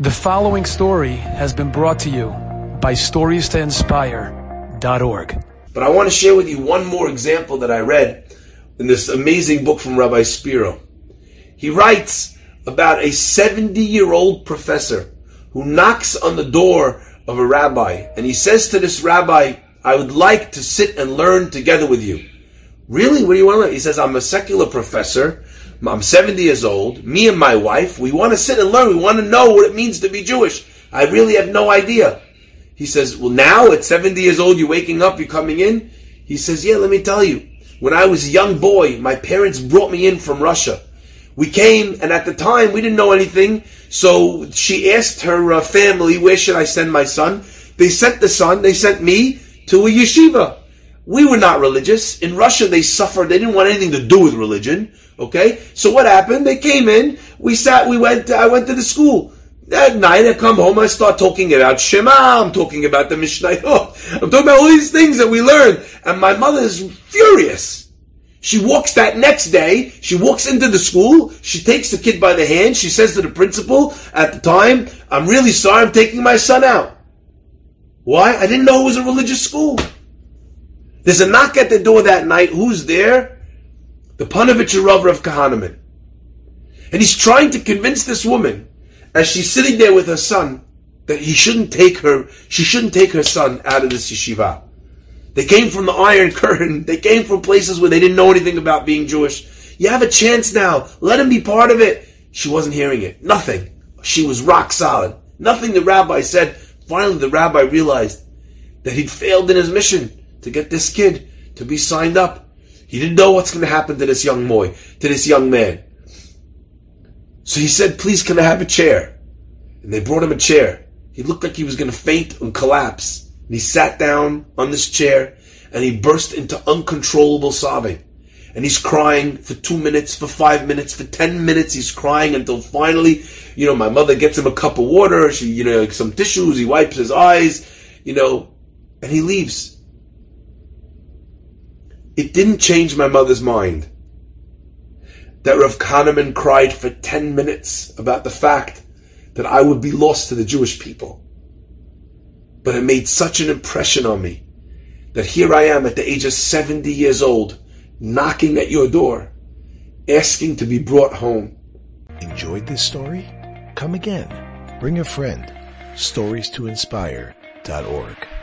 The following story has been brought to you by StoriesToInspire.org. But I want to share with you one more example that I read in this amazing book from Rabbi Spiro. He writes about a 70 year old professor who knocks on the door of a rabbi and he says to this rabbi, I would like to sit and learn together with you. Really? What do you want to learn? He says, I'm a secular professor. I'm 70 years old. Me and my wife, we want to sit and learn. We want to know what it means to be Jewish. I really have no idea. He says, well, now at 70 years old, you're waking up, you're coming in. He says, yeah, let me tell you. When I was a young boy, my parents brought me in from Russia. We came, and at the time, we didn't know anything. So she asked her uh, family, where should I send my son? They sent the son, they sent me to a yeshiva. We were not religious. In Russia, they suffered. They didn't want anything to do with religion. Okay? So what happened? They came in. We sat, we went, I went to the school. That night, I come home, I start talking about Shema, I'm talking about the Mishnah, I'm talking about all these things that we learned. And my mother is furious. She walks that next day, she walks into the school, she takes the kid by the hand, she says to the principal at the time, I'm really sorry, I'm taking my son out. Why? I didn't know it was a religious school. There's a knock at the door that night. Who's there? The Panovich Rav of Kahaneman. And he's trying to convince this woman, as she's sitting there with her son, that he shouldn't take her, she shouldn't take her son out of this yeshiva. They came from the Iron Curtain. They came from places where they didn't know anything about being Jewish. You have a chance now. Let him be part of it. She wasn't hearing it. Nothing. She was rock solid. Nothing the rabbi said. Finally, the rabbi realized that he'd failed in his mission to get this kid to be signed up. He didn't know what's going to happen to this young boy, to this young man. So he said, please can I have a chair? And they brought him a chair. He looked like he was going to faint and collapse. And he sat down on this chair and he burst into uncontrollable sobbing. And he's crying for two minutes, for five minutes, for ten minutes. He's crying until finally, you know, my mother gets him a cup of water. She, you know, some tissues. He wipes his eyes, you know, and he leaves. It didn't change my mother's mind that Rav Kahaneman cried for 10 minutes about the fact that I would be lost to the Jewish people. But it made such an impression on me that here I am at the age of 70 years old, knocking at your door, asking to be brought home. Enjoyed this story? Come again. Bring a friend. Stories to inspire.org.